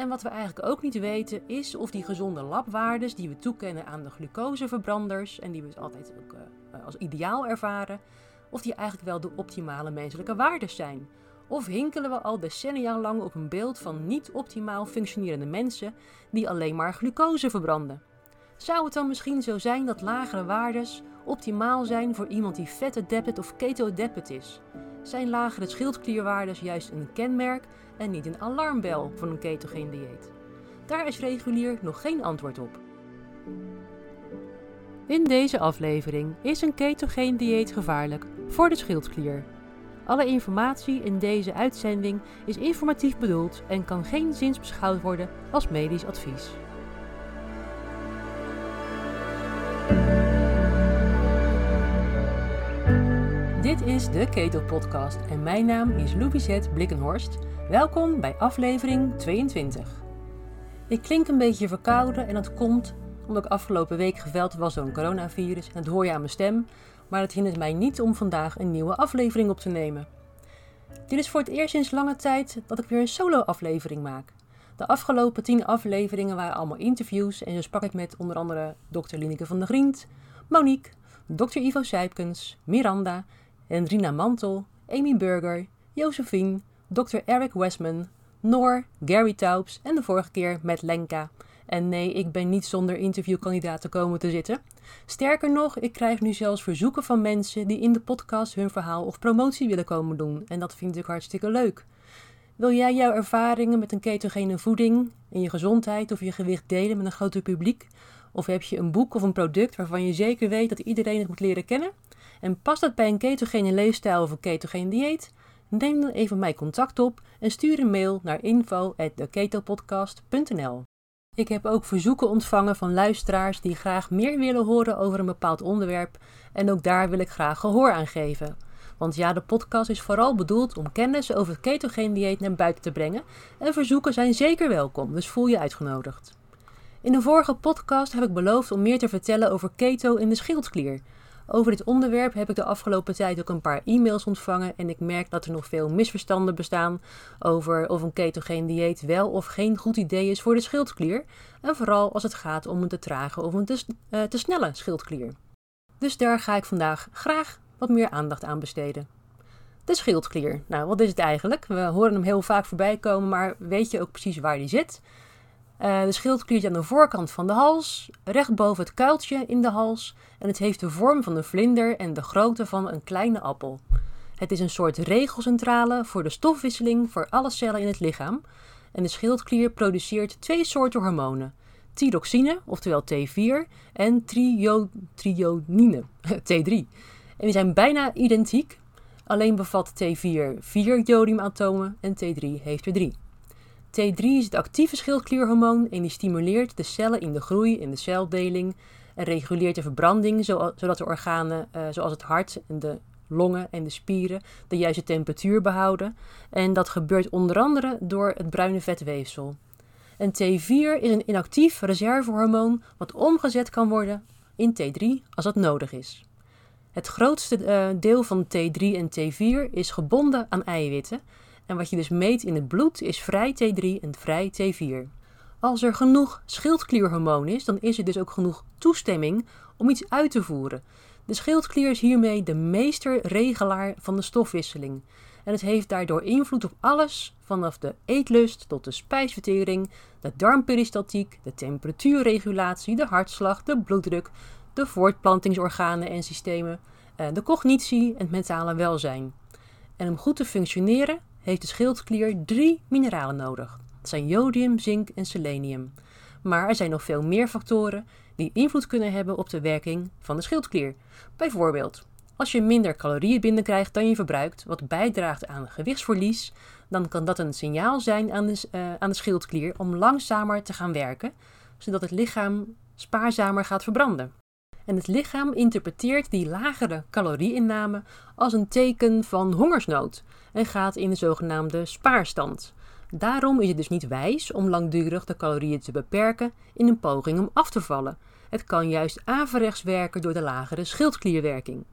En wat we eigenlijk ook niet weten is of die gezonde labwaardes die we toekennen aan de glucoseverbranders en die we altijd ook uh, als ideaal ervaren, of die eigenlijk wel de optimale menselijke waardes zijn. Of hinkelen we al decennia lang op een beeld van niet optimaal functionerende mensen die alleen maar glucose verbranden? Zou het dan misschien zo zijn dat lagere waardes optimaal zijn voor iemand die vet of keto-adapted is? Zijn lagere schildklierwaardes juist een kenmerk en niet een alarmbel voor een ketogeen dieet? Daar is regulier nog geen antwoord op. In deze aflevering is een ketogeen dieet gevaarlijk voor de schildklier. Alle informatie in deze uitzending is informatief bedoeld en kan geen zins beschouwd worden als medisch advies. Dit is de Keto Podcast en mijn naam is Louisette Blikkenhorst. Welkom bij aflevering 22. Ik klink een beetje verkouden en dat komt omdat ik afgelopen week geveld was door een coronavirus en dat hoor je aan mijn stem, maar het hindert mij niet om vandaag een nieuwe aflevering op te nemen. Dit is voor het eerst sinds lange tijd dat ik weer een solo-aflevering maak. De afgelopen tien afleveringen waren allemaal interviews en zo sprak ik met onder andere Dr. Lineke van der Griend, Monique, Dr. Ivo Sijpkens, Miranda, Hendrina Mantel, Amy Burger, Josephine, Dr. Eric Westman, Noor, Gary Taubes en de vorige keer met Lenka. En nee, ik ben niet zonder interviewkandidaten komen te zitten. Sterker nog, ik krijg nu zelfs verzoeken van mensen die in de podcast hun verhaal of promotie willen komen doen. En dat vind ik hartstikke leuk. Wil jij jouw ervaringen met een ketogene voeding en je gezondheid of je gewicht delen met een groter publiek? Of heb je een boek of een product waarvan je zeker weet dat iedereen het moet leren kennen? En past dat bij een ketogene leefstijl of een ketogene dieet? Neem dan even mij contact op en stuur een mail naar info@theketopodcast.nl. Ik heb ook verzoeken ontvangen van luisteraars die graag meer willen horen over een bepaald onderwerp en ook daar wil ik graag gehoor aan geven. Want ja, de podcast is vooral bedoeld om kennis over het ketogene dieet naar buiten te brengen en verzoeken zijn zeker welkom, dus voel je uitgenodigd. In de vorige podcast heb ik beloofd om meer te vertellen over keto in de schildklier. Over dit onderwerp heb ik de afgelopen tijd ook een paar e-mails ontvangen en ik merk dat er nog veel misverstanden bestaan over of een ketogeen dieet wel of geen goed idee is voor de schildklier. En vooral als het gaat om een te trage of een te, uh, te snelle schildklier. Dus daar ga ik vandaag graag wat meer aandacht aan besteden. De schildklier. Nou, wat is het eigenlijk? We horen hem heel vaak voorbij komen, maar weet je ook precies waar die zit? Uh, de schildklier aan de voorkant van de hals, recht boven het kuiltje in de hals en het heeft de vorm van een vlinder en de grootte van een kleine appel. Het is een soort regelcentrale voor de stofwisseling voor alle cellen in het lichaam en de schildklier produceert twee soorten hormonen. Thyroxine, oftewel T4, en trionine, T3. En die zijn bijna identiek, alleen bevat T4 vier jodiumatomen en T3 heeft er drie. T3 is het actieve schildklierhormoon en die stimuleert de cellen in de groei en de celdeling en reguleert de verbranding zodat de organen uh, zoals het hart en de longen en de spieren de juiste temperatuur behouden. En dat gebeurt onder andere door het bruine vetweefsel. En T4 is een inactief reservehormoon wat omgezet kan worden in T3 als dat nodig is. Het grootste uh, deel van T3 en T4 is gebonden aan eiwitten en wat je dus meet in het bloed is vrij T3 en vrij T4. Als er genoeg schildklierhormoon is, dan is er dus ook genoeg toestemming om iets uit te voeren. De schildklier is hiermee de meesterregelaar van de stofwisseling. En het heeft daardoor invloed op alles, vanaf de eetlust tot de spijsvertering, de darmperistaltiek, de temperatuurregulatie, de hartslag, de bloeddruk, de voortplantingsorganen en systemen, eh, de cognitie en het mentale welzijn. En om goed te functioneren heeft de schildklier drie mineralen nodig. Dat zijn jodium, zink en selenium. Maar er zijn nog veel meer factoren die invloed kunnen hebben op de werking van de schildklier. Bijvoorbeeld, als je minder calorieën binnenkrijgt dan je verbruikt, wat bijdraagt aan gewichtsverlies, dan kan dat een signaal zijn aan de, uh, aan de schildklier om langzamer te gaan werken, zodat het lichaam spaarzamer gaat verbranden. En het lichaam interpreteert die lagere calorieinname als een teken van hongersnood en gaat in de zogenaamde spaarstand. Daarom is het dus niet wijs om langdurig de calorieën te beperken in een poging om af te vallen. Het kan juist averechts werken door de lagere schildklierwerking.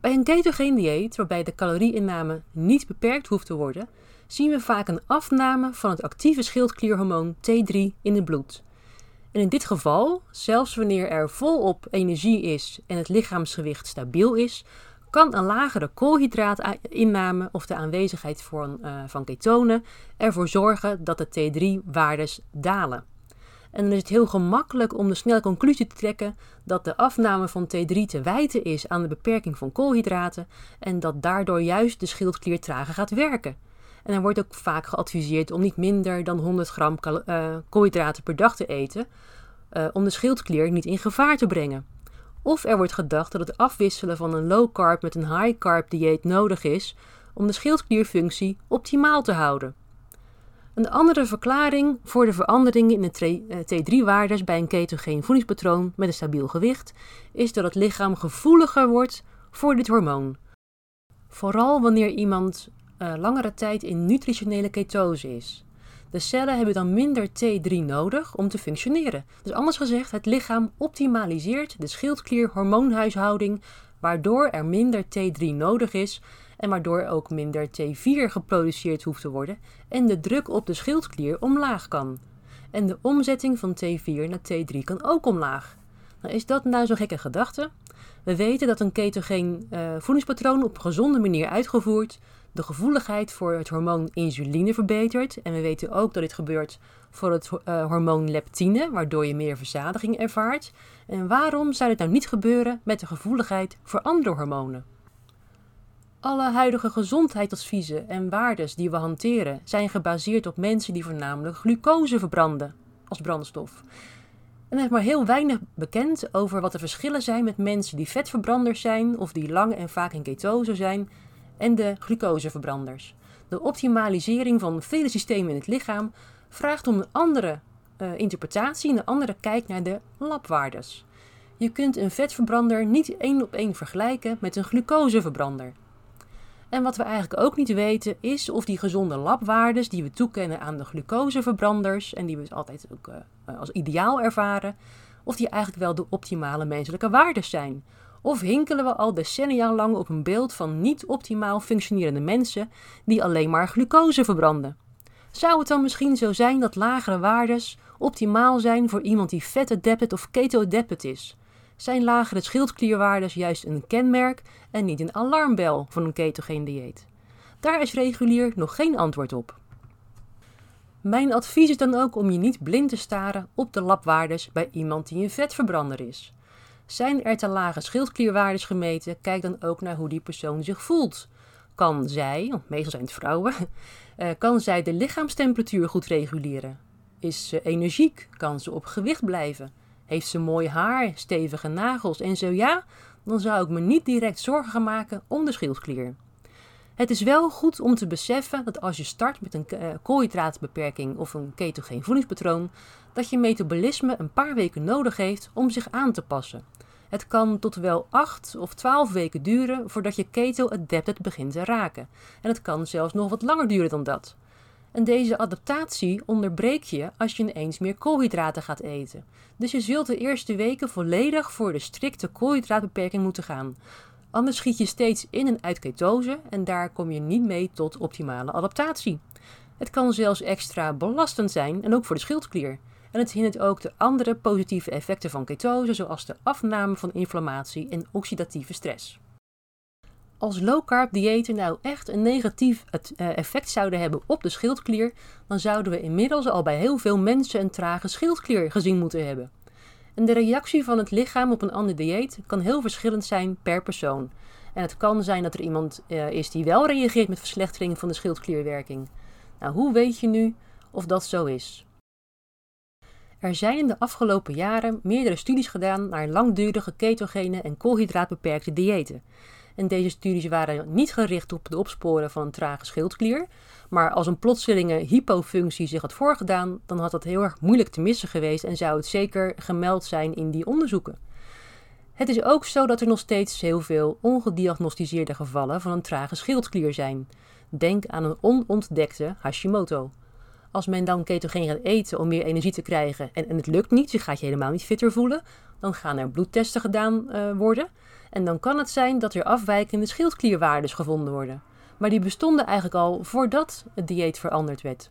Bij een ketogeen dieet, waarbij de calorieinname niet beperkt hoeft te worden, zien we vaak een afname van het actieve schildklierhormoon T3 in het bloed. En in dit geval, zelfs wanneer er volop energie is en het lichaamsgewicht stabiel is, kan een lagere koolhydraatinname of de aanwezigheid van, uh, van ketonen ervoor zorgen dat de T3-waardes dalen. En dan is het heel gemakkelijk om de snelle conclusie te trekken dat de afname van T3 te wijten is aan de beperking van koolhydraten en dat daardoor juist de schildklier trager gaat werken. En er wordt ook vaak geadviseerd om niet minder dan 100 gram uh, koolhydraten per dag te eten, uh, om de schildklier niet in gevaar te brengen. Of er wordt gedacht dat het afwisselen van een low carb met een high carb dieet nodig is om de schildklierfunctie optimaal te houden. Een andere verklaring voor de veranderingen in de T3-waardes bij een ketogeen voedingspatroon met een stabiel gewicht is dat het lichaam gevoeliger wordt voor dit hormoon. Vooral wanneer iemand uh, langere tijd in nutritionele ketose is. De cellen hebben dan minder T3 nodig om te functioneren. Dus anders gezegd, het lichaam optimaliseert de schildklierhormoonhuishouding, waardoor er minder T3 nodig is en waardoor ook minder T4 geproduceerd hoeft te worden en de druk op de schildklier omlaag kan. En de omzetting van T4 naar T3 kan ook omlaag. Nou, is dat nou zo'n gekke gedachte? We weten dat een ketogeen uh, voedingspatroon op een gezonde manier uitgevoerd de gevoeligheid voor het hormoon insuline verbetert. En we weten ook dat dit gebeurt voor het uh, hormoon leptine, waardoor je meer verzadiging ervaart. En waarom zou dit nou niet gebeuren met de gevoeligheid voor andere hormonen? Alle huidige gezondheidsadviezen en waardes die we hanteren zijn gebaseerd op mensen die voornamelijk glucose verbranden als brandstof. En er is maar heel weinig bekend over wat de verschillen zijn met mensen die vetverbranders zijn of die lang en vaak in ketose zijn en de glucoseverbranders. De optimalisering van vele systemen in het lichaam vraagt om een andere uh, interpretatie, een andere kijk naar de labwaardes. Je kunt een vetverbrander niet één op één vergelijken met een glucoseverbrander. En wat we eigenlijk ook niet weten is of die gezonde labwaardes die we toekennen aan de glucoseverbranders en die we altijd ook uh, als ideaal ervaren, of die eigenlijk wel de optimale menselijke waardes zijn. Of hinkelen we al decennia lang op een beeld van niet optimaal functionerende mensen die alleen maar glucose verbranden? Zou het dan misschien zo zijn dat lagere waardes optimaal zijn voor iemand die vet-adapted of keto-adapted is? Zijn lagere schildklierwaardes juist een kenmerk en niet een alarmbel van een ketogeen dieet? Daar is regulier nog geen antwoord op. Mijn advies is dan ook om je niet blind te staren op de labwaardes bij iemand die een vetverbrander is. Zijn er te lage schildklierwaardes gemeten? Kijk dan ook naar hoe die persoon zich voelt. Kan zij, want meestal zijn het vrouwen, eh, kan zij de lichaamstemperatuur goed reguleren? Is ze energiek? Kan ze op gewicht blijven? Heeft ze mooi haar, stevige nagels? En zo ja, dan zou ik me niet direct zorgen gaan maken om de schildklier. Het is wel goed om te beseffen dat als je start met een uh, koolhydraatbeperking of een ketogeen voedingspatroon, dat je metabolisme een paar weken nodig heeft om zich aan te passen. Het kan tot wel 8 of 12 weken duren voordat je keto-adapted begint te raken. En het kan zelfs nog wat langer duren dan dat. En deze adaptatie onderbreek je als je ineens meer koolhydraten gaat eten. Dus je zult de eerste weken volledig voor de strikte koolhydraatbeperking moeten gaan. Anders schiet je steeds in en uit ketose en daar kom je niet mee tot optimale adaptatie. Het kan zelfs extra belastend zijn en ook voor de schildklier. En het hindert ook de andere positieve effecten van ketose, zoals de afname van inflammatie en oxidatieve stress. Als low carb diëten nou echt een negatief eh, effect zouden hebben op de schildklier, dan zouden we inmiddels al bij heel veel mensen een trage schildklier gezien moeten hebben. En de reactie van het lichaam op een ander dieet kan heel verschillend zijn per persoon. En het kan zijn dat er iemand uh, is die wel reageert met verslechtering van de schildklierwerking. Nou, hoe weet je nu of dat zo is? Er zijn in de afgelopen jaren meerdere studies gedaan naar langdurige ketogene en koolhydraatbeperkte diëten. En deze studies waren niet gericht op de opsporen van een trage schildklier, maar als een plotselinge hypofunctie zich had voorgedaan, dan had dat heel erg moeilijk te missen geweest en zou het zeker gemeld zijn in die onderzoeken. Het is ook zo dat er nog steeds heel veel ongediagnosticeerde gevallen van een trage schildklier zijn. Denk aan een onontdekte Hashimoto. Als men dan ketogeen gaat eten om meer energie te krijgen en, het lukt niet, je gaat je helemaal niet fitter voelen, dan gaan er bloedtesten gedaan uh, worden. En dan kan het zijn dat er afwijkende schildklierwaardes gevonden worden. maar die bestonden eigenlijk al voordat het dieet veranderd werd.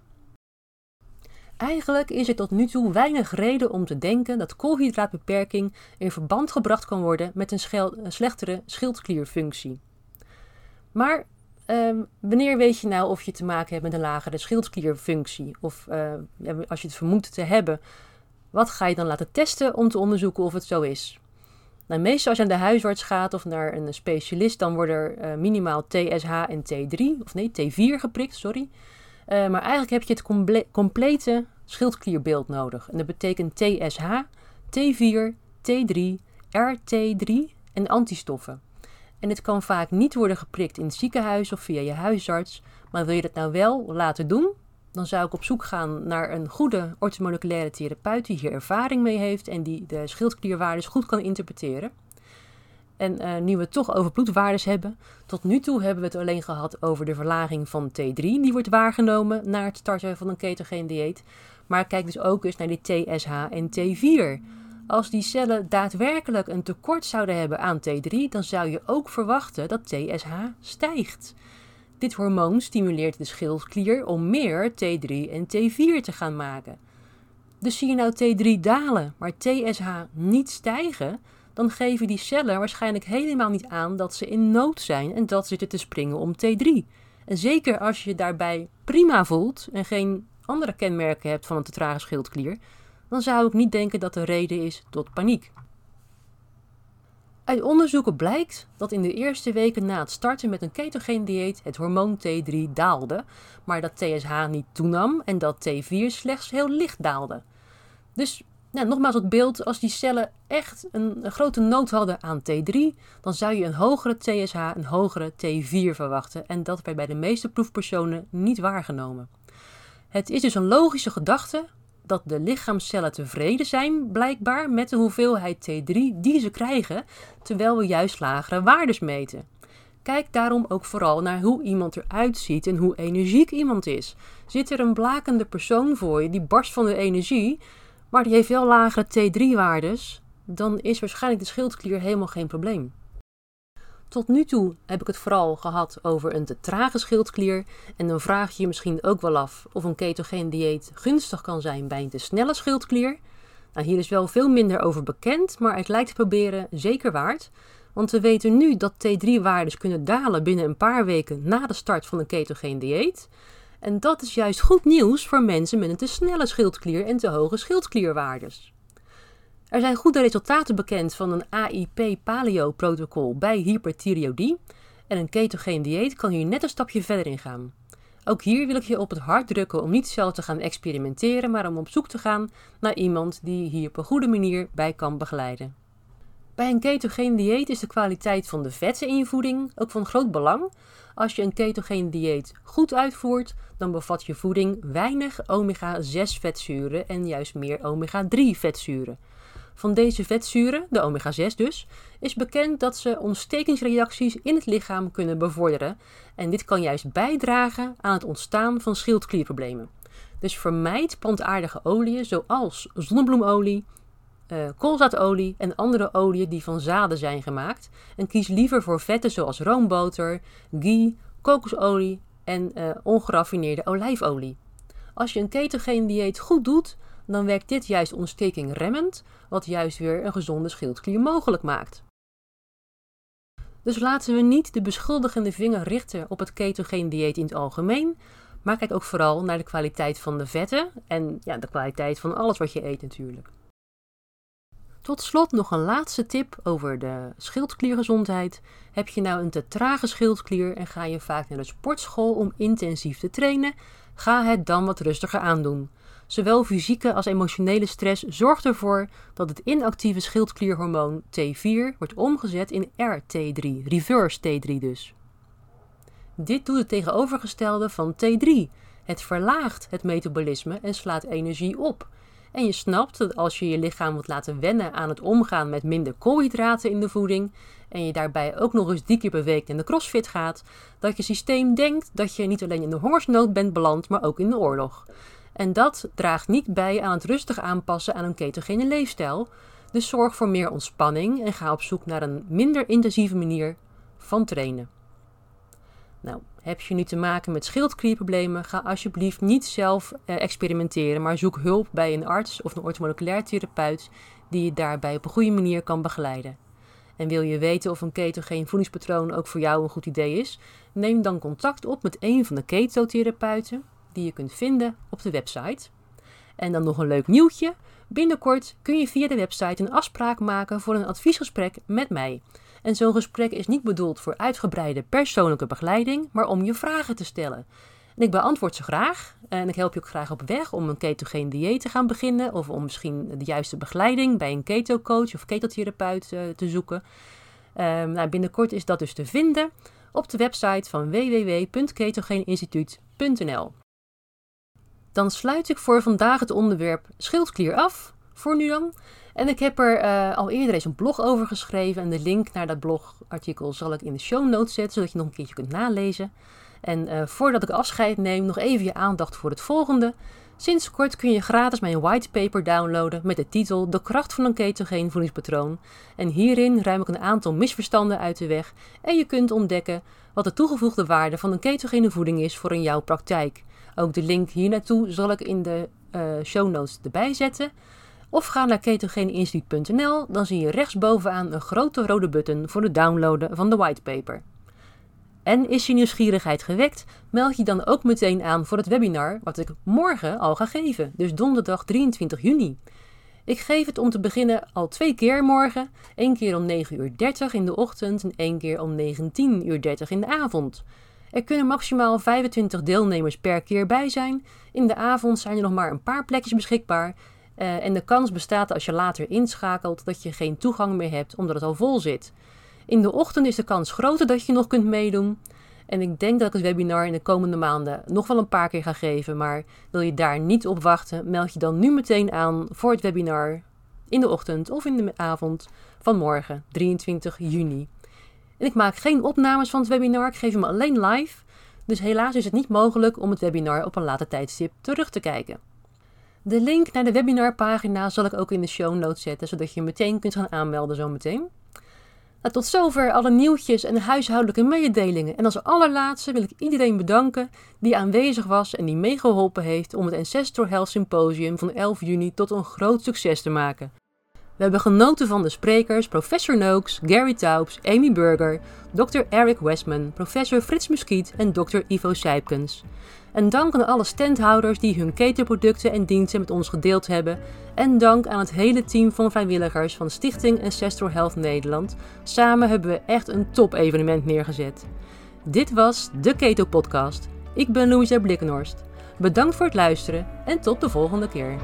Eigenlijk is er tot nu toe weinig reden om te denken dat koolhydraatbeperking in verband gebracht kan worden met een, een slechtere schildklierfunctie. Maar ehm, wanneer weet je nou of je te maken hebt met een lagere schildklierfunctie? Of uh, als je het vermoedt te hebben, wat ga je dan laten testen om te onderzoeken of het zo is? Nou, meestal als je naar de huisarts gaat of naar een specialist, dan worden er uh, minimaal TSH en T3, of nee, T4 geprikt, sorry. Uh, maar eigenlijk heb je het complete schildklierbeeld nodig. En dat betekent TSH, T4, T3, RT3 en antistoffen. En dit kan vaak niet worden geprikt in het ziekenhuis of via je huisarts. Maar wil je dat nou wel laten doen, dan zou ik op zoek gaan naar een goede orthomoleculaire therapeut die hier ervaring mee heeft en die de schildklierwaardes goed kan interpreteren. En uh, nu we het toch over bloedwaardes hebben, tot nu toe hebben we het alleen gehad over de verlaging van T3 die wordt waargenomen na het starten van een ketogeen dieet. Maar kijk dus ook eens naar die TSH en T4. Als die cellen daadwerkelijk een tekort zouden hebben aan T3, dan zou je ook verwachten dat TSH stijgt. Dit hormoon stimuleert de schildklier om meer T3 en T4 te gaan maken. Dus zie je nou T3 dalen, maar TSH niet stijgen, dan geven die cellen waarschijnlijk helemaal niet aan dat ze in nood zijn en dat ze zitten te springen om T3. En zeker als je je daarbij prima voelt en geen andere kenmerken hebt van een te trage schildklier, dan zou ik niet denken dat de reden is tot paniek. Uit onderzoeken blijkt dat in de eerste weken na het starten met een ketogeen dieet het hormoon T3 daalde, maar dat TSH niet toenam en dat T4 slechts heel licht daalde. Dus nou, nogmaals het beeld, als die cellen echt een, een, grote nood hadden aan T3, dan zou je een hogere TSH, een hogere T4 verwachten en dat werd bij de meeste proefpersonen niet waargenomen. Het is dus een logische gedachte dat de lichaamcellen tevreden zijn, blijkbaar, met de hoeveelheid T3 die ze krijgen, terwijl we juist lagere waardes meten. Kijk daarom ook vooral naar hoe iemand eruit ziet en hoe energiek iemand is. Zit er een blakende persoon voor je die barst van de energie, maar die heeft wel lagere T3-waardes, dan is waarschijnlijk de schildklier helemaal geen probleem. Tot nu toe heb ik het vooral gehad over een te trage schildklier. En dan vraag je je misschien ook wel af of een ketogeen dieet gunstig kan zijn bij een te snelle schildklier. Nou, hier is wel veel minder over bekend, maar het lijkt te proberen zeker waard. Want we weten nu dat T3-waardes kunnen dalen binnen een paar weken na de start van een ketogeen dieet. En dat is juist goed nieuws voor mensen met een te snelle schildklier en te hoge schildklierwaardes. Er zijn goede resultaten bekend van een AIP-paleo-protocol bij hyperthyreoïdie en een ketogeen dieet kan hier net een stapje verder in gaan. Ook hier wil ik je op het hart drukken om niet zelf te gaan experimenteren, maar om op zoek te gaan naar iemand die hier op een goede manier bij kan begeleiden. Bij een ketogeen dieet is de kwaliteit van de vetten in je voeding ook van groot belang. Als je een ketogeen dieet goed uitvoert, dan bevat je voeding weinig omega-6 vetzuren en juist meer omega-3 vetzuren. Van deze vetzuren, de omega-6 dus, is bekend dat ze ontstekingsreacties in het lichaam kunnen bevorderen. En dit kan juist bijdragen aan het ontstaan van schildklierproblemen. Dus vermijd plantaardige oliën zoals zonnebloemolie, uh, koolzaadolie en andere oliën die van zaden zijn gemaakt. En kies liever voor vetten zoals roomboter, ghee, kokosolie en uh, ongeraffineerde olijfolie. Als je een ketogeen dieet goed doet, dan werkt dit juist ontsteking remmend, wat juist weer een gezonde schildklier mogelijk maakt. Dus laten we niet de beschuldigende vinger richten op het ketogeen dieet in het algemeen, maar kijk ook vooral naar de kwaliteit van de vetten en ja, de kwaliteit van alles wat je eet natuurlijk. Tot slot nog een laatste tip over de schildkliergezondheid. Heb je nou een te trage schildklier en ga je vaak naar de sportschool om intensief te trainen? Ga het dan wat rustiger aandoen. Zowel fysieke als emotionele stress zorgt ervoor dat het inactieve schildklierhormoon T4 wordt omgezet in RT3, reverse T3 dus. Dit doet het tegenovergestelde van T3. Het verlaagt het metabolisme en slaat energie op. En je snapt dat als je je lichaam wilt laten wennen aan het omgaan met minder koolhydraten in de voeding en je daarbij ook nog eens drie keer per in de crossfit gaat, dat je systeem denkt dat je niet alleen in de hongersnood bent beland, maar ook in de oorlog. En dat draagt niet bij aan het rustig aanpassen aan een ketogene leefstijl. Dus zorg voor meer ontspanning en ga op zoek naar een minder intensieve manier van trainen. Nou, heb je nu te maken met schildklierproblemen, ga alsjeblieft niet zelf eh, experimenteren, maar zoek hulp bij een arts of een orthomoleculair therapeut die je daarbij op een goede manier kan begeleiden. En wil je weten of een ketogeen voedingspatroon ook voor jou een goed idee is? Neem dan contact op met een van de ketotherapeuten die je kunt vinden op de website. En dan nog een leuk nieuwtje. Binnenkort kun je via de website een afspraak maken voor een adviesgesprek met mij. En zo'n gesprek is niet bedoeld voor uitgebreide persoonlijke begeleiding, maar om je vragen te stellen. En ik beantwoord ze graag en ik help je ook graag op weg om een ketogeen dieet te gaan beginnen of om misschien de juiste begeleiding bij een keto-coach of ketotherapeut uh, te zoeken. Um, nou, binnenkort is dat dus te vinden op de website van www.ketogeeninstituut.nl. Dan sluit ik voor vandaag het onderwerp schildklier af, voor nu dan. En ik heb er uh, al eerder eens een blog over geschreven. En de link naar dat blogartikel zal ik in de show notes zetten, zodat je nog een keertje kunt nalezen. En uh, voordat ik afscheid neem, nog even je aandacht voor het volgende. Sinds kort kun je gratis mijn whitepaper downloaden met de titel De kracht van een ketogeen voedingspatroon. En hierin ruim ik een aantal misverstanden uit de weg en je kunt ontdekken wat de toegevoegde waarde van een ketogene voeding is voor in jouw praktijk. Ook de link hier naartoe zal ik in de uh, show notes erbij zetten. Of ga naar ketogeeninstituut.nl, dan zie je rechtsbovenaan een grote rode button voor het downloaden van de whitepaper. En is je nieuwsgierigheid gewekt, meld je dan ook meteen aan voor het webinar wat ik morgen al ga geven, dus donderdag 23 juni. Ik geef het om te beginnen al twee keer morgen, één keer om 9.30 uur in de ochtend en één keer om 19.30 uur in de avond. Er kunnen maximaal 25 deelnemers per keer bij zijn. In de avond zijn er nog maar een paar plekjes beschikbaar. Uh, en de kans bestaat als je later inschakelt dat je geen toegang meer hebt omdat het al vol zit. In de ochtend is de kans groter dat je nog kunt meedoen. En ik denk dat ik het webinar in de komende maanden nog wel een paar keer ga geven. Maar wil je daar niet op wachten, meld je dan nu meteen aan voor het webinar in de ochtend of in de avond van morgen, 23 juni. En ik maak geen opnames van het webinar, ik geef hem alleen live. Dus helaas is het niet mogelijk om het webinar op een later tijdstip terug te kijken. De link naar de webinarpagina zal ik ook in de show notes zetten, zodat je meteen kunt gaan aanmelden zometeen. Nou, tot zover alle nieuwtjes en huishoudelijke mededelingen. En als allerlaatste wil ik iedereen bedanken die aanwezig was en die meegeholpen heeft om het Ancestral Health Symposium van 11 juni tot een groot succes te maken. We hebben genoten van de sprekers Professor Noakes, Gary Taubes, Amy Burger, Dr. Eric Westman, Professor Frits Muskiet en Dr. Ivo Sijpkens. En dank aan alle standhouders die hun ketenproducten en diensten met ons gedeeld hebben. En dank aan het hele team van vrijwilligers van Stichting Ancestral Health Nederland. Samen hebben we echt een top evenement neergezet. Dit was de Keto Podcast. Ik ben Louisa Blikkenhorst. Bedankt voor het luisteren en tot de volgende keer.